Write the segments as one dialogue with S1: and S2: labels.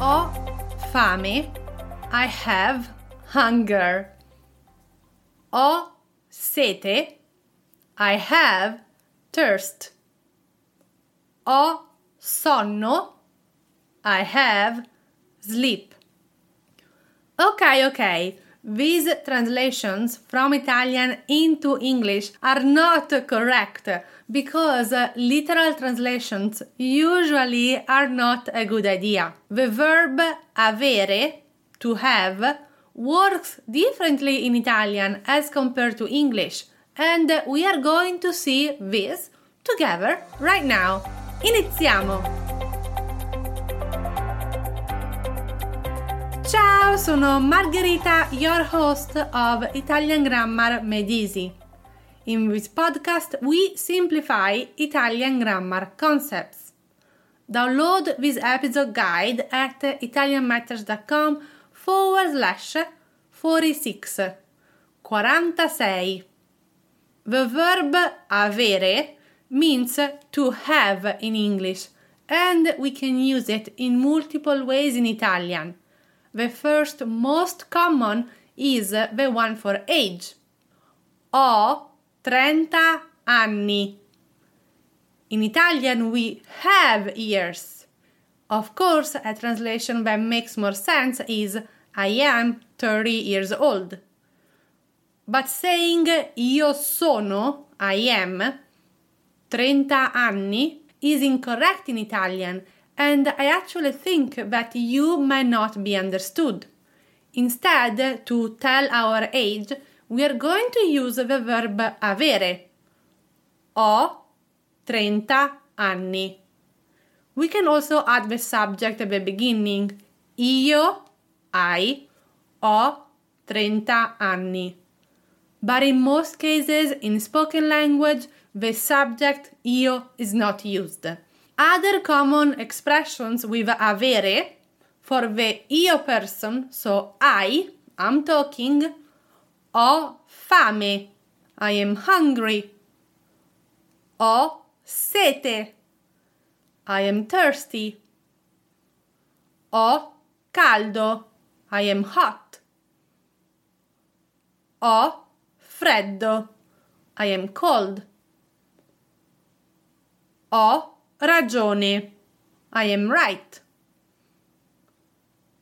S1: Ho fame. I have hunger. Ho sete. I have thirst. Ho sonno. I have sleep. Okay, okay. These translations from Italian into English are not correct because uh, literal translations usually are not a good idea. The verb avere, to have, works differently in Italian as compared to English, and we are going to see this together right now. Iniziamo! Ciao, sono Margherita, your host of Italian Grammar Made Easy. In this podcast, we simplify Italian grammar concepts. Download this episode guide at italianmatters.com forward slash 46 46. The verb avere means to have in English, and we can use it in multiple ways in Italian. The first most common is the one for age. Ho 30 anni. In Italian we have years. Of course, a translation that makes more sense is I am 30 years old. But saying io sono, I am, 30 anni is incorrect in Italian and I actually think that you may not be understood. Instead, to tell our age, we are going to use the verb avere. Ho 30 anni. We can also add the subject at the beginning. Io, I, ho 30 anni. But in most cases, in spoken language, the subject io is not used. Other common expressions with avere for the io person, so I, I'm talking, ho fame, I am hungry. Ho sete, I am thirsty. Ho caldo, I am hot. Ho freddo, I am cold. Ho ragione. I am right.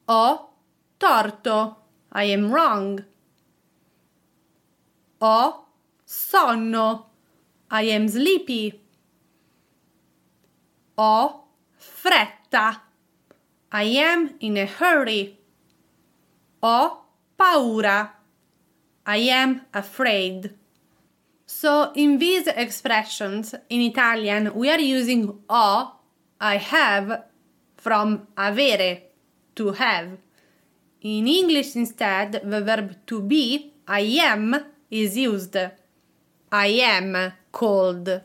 S1: Ho torto. I am wrong. Ho sonno. I am sleepy. Ho fretta. I am in a hurry. Ho paura. I am afraid. So in these expressions in Italian we are using ho, I have, from avere, to have. In English instead the verb to be, I am, is used. I am cold.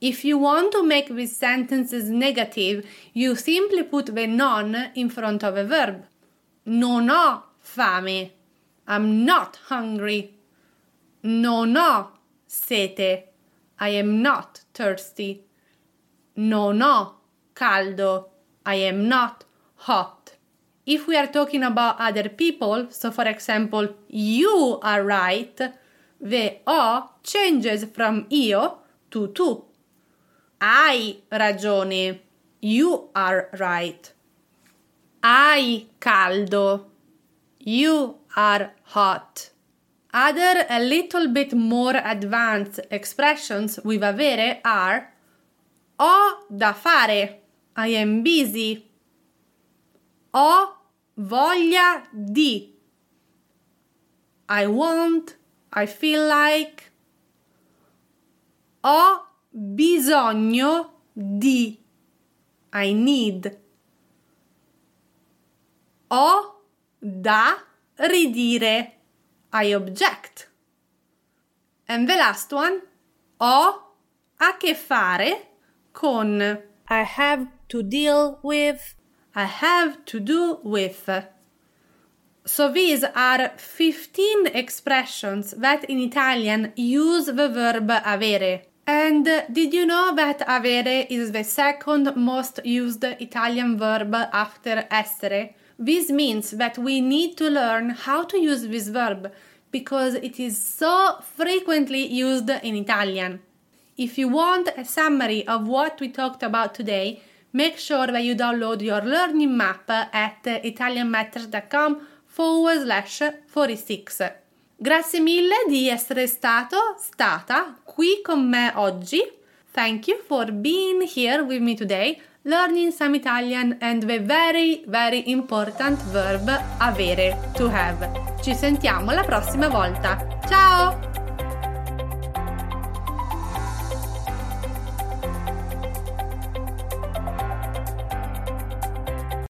S1: If you want to make these sentences negative, you simply put the non in front of a verb. Non ho fame. I'm not hungry. Non ho sete. I am not thirsty. Non ho caldo. I am not hot. If we are talking about other people, so for example, you are right, the o changes from io to tu. Hai ragione. You are right. Hai caldo. You are hot. Other a little bit more advanced expressions with avere are ho da fare, I am busy. Ho voglia di. I want, I feel like. Ho bisogno di. I need. Ho da ridire. I object. And the last one, ho a che fare con I have to deal with, I have to do with. So these are 15 expressions that in Italian use the verb avere. And did you know that avere is the second most used Italian verb after essere? This means that we need to learn how to use this verb because it is so frequently used in Italian. If you want a summary of what we talked about today, make sure that you download your learning map at italianmatters.com forward slash 46. Grazie mille di essere stato, stata qui con me oggi. Thank you for being here with me today, learning some Italian and the very, very important verb avere, to have. Ci sentiamo la prossima volta. Ciao!